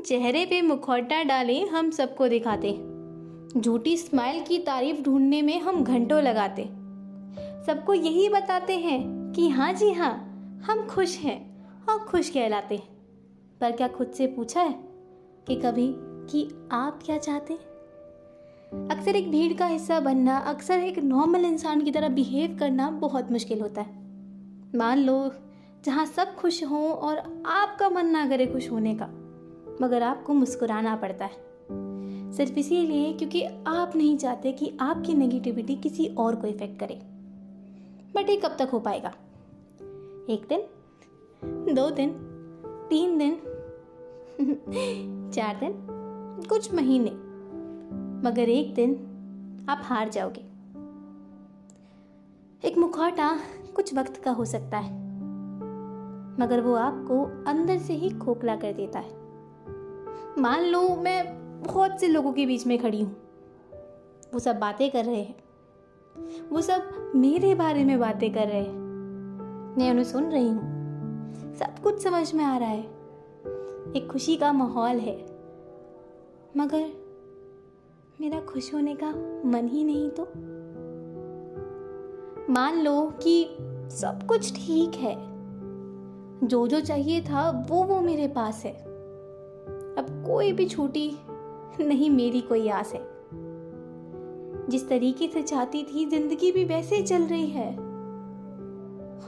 चेहरे पे मुखौटा डाले, हम सबको दिखाते झूठी स्माइल की तारीफ़ ढूँढने में हम घंटों लगाते सबको यही बताते हैं कि हाँ जी हाँ हम खुश हैं और खुश कहलाते पर क्या खुद से पूछा है कि कभी कि आप क्या चाहते अक्सर एक भीड़ का हिस्सा बनना, अक्सर एक नॉर्मल इंसान की तरह बिहेव करना बहुत मुश्किल होता है। मान लो, जहाँ सब खुश हों और आपका मन ना करे खुश होने का। मगर आपको मुस्कुराना पड़ता है। सिर्फ़ इसीलिए क्योंकि आप नहीं चाहते कि आपकी नेगेटिविटी किसी और को इफ़ेक्ट करे। बट ये कब तक हो पाएगा? एक दिन? दो दिन? तीन दिन? चार दिन? कुछ महीने? मगर एक दिन आप हार जाओगे। एक मुखौटा कुछ वक्त का हो सकता है। मगर वो आपको अंदर से ही खोखला कर देता है। मान लो मैं बहुत से लोगों के बीच में खड़ी हूँ। वो सब बातें कर रहे हैं। वो सब मेरे बारे में बातें कर रहे हैं। मैं उन्हें सुन रही हूँ। सब कुछ समझ में आ रहा है। एक खुशी का माहौल है। मगर मेरा खुश होने का मन ही नहीं तो। मान लो कि सब कुछ ठीक है। जो जो चाहिए था वो वो मेरे पास है। अब कोई भी छूटी नहीं, मेरी कोई आस है। जिस तरीके से चाहती थी, ज़िंदगी भी वैसे चल रही है।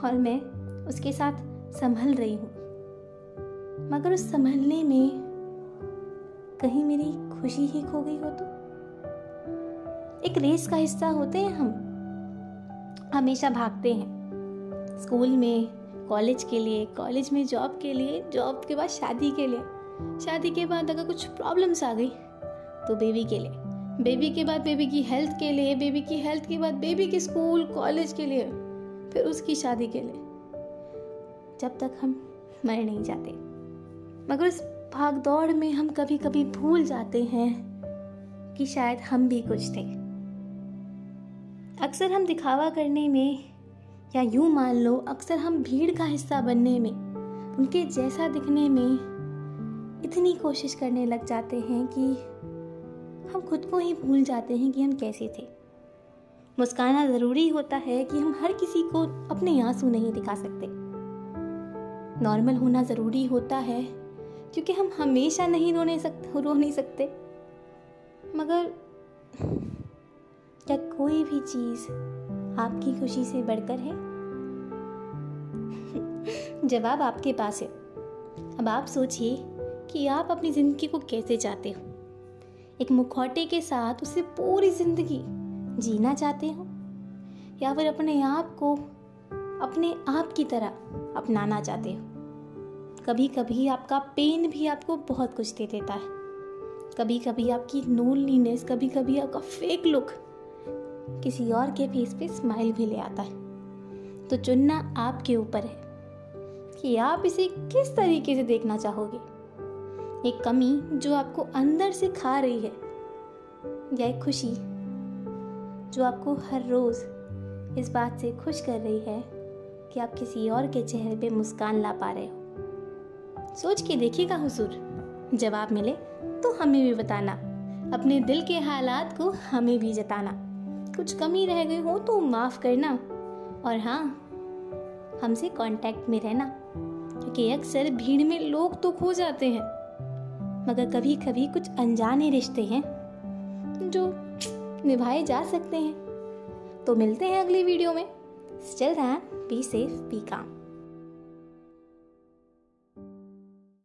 और मैं उसके साथ संभल रही हूँ। मगर उस संभलने में कहीं मेरी खुशी ही खो गई हो तो? एक रेस का हिस्सा होते हैं हम। हमेशा भागते हैं। स्कूल में, कॉलेज के लिए, कॉलेज में जॉब के लिए, जॉब के बाद शादी के लिए। शादी के बाद अगर कुछ प्रॉब्लम्स आ गई तो बेबी के लिए। बेबी के बाद बेबी की हेल्थ के लिए बेबी की हेल्थ के बाद बेबी के स्कूल कॉलेज के लिए, फिर उसकी शादी के लिए। जब तक हम मर नहीं जाते। मगर उस भाग दौड़ में हम कभी कभी भूल जाते हैं कि शायद हम भी कुछ थे। अक्सर हम दिखावा करने में, या यूँ मान लो, अक्सर हम भीड़ का हिस्सा बनने में, उनके जैसा दिखने में इतनी कोशिश करने लग जाते हैं कि हम खुद को ही भूल जाते हैं कि हम कैसे थे। मुस्काना ज़रूरी होता है कि हम हर किसी को अपने आँसू नहीं दिखा सकते। नॉर्मल होना ज़रूरी होता है, क्योंकि हम हमेशा नहीं रोने सकते रो नहीं सकते। मगर क्या कोई भी चीज़ आपकी खुशी से बढ़कर है? जवाब आपके पास है। अब आप सोचिए कि आप अपनी ज़िंदगी को कैसे चाहते हो। एक मुखौटे के साथ उसे पूरी ज़िंदगी जीना चाहते हो या फिर अपने आप को अपने आप की तरह अपनाना चाहते हो। कभी कभी आपका पेन भी आपको बहुत कुछ दे देता है। कभी कभी आपकी लोनलीनेस कभी कभी आपका फेक लुक किसी और के फेस पे स्माइल भी ले आता है। तो चुनना आपके ऊपर है कि आप इसे किस तरीके से देखना चाहोगे? एक कमी जो आपको अंदर से खा रही है। या एक खुशी जो आपको हर रोज़ इस बात से खुश कर रही है कि आप किसी और के चेहरे पे मुस्कान ला पा रहे हो। सोच के देखिएगा हुजूर, जवाब मिले तो हमें भी बताना, अपने दिल के हालात को हमें भी जताना। कुछ कमी रह गई हो तो माफ़ करना और हाँ हमसे कांटेक्ट में रहना, क्योंकि अक्सर भीड़ में लोग तो खो जाते हैं। मगर कभी कभी कुछ अनजाने रिश्ते हैं, जो निभाए जा सकते हैं। तो मिलते हैं अगली वीडियो में। चल रहा बी सेफ़ बी काम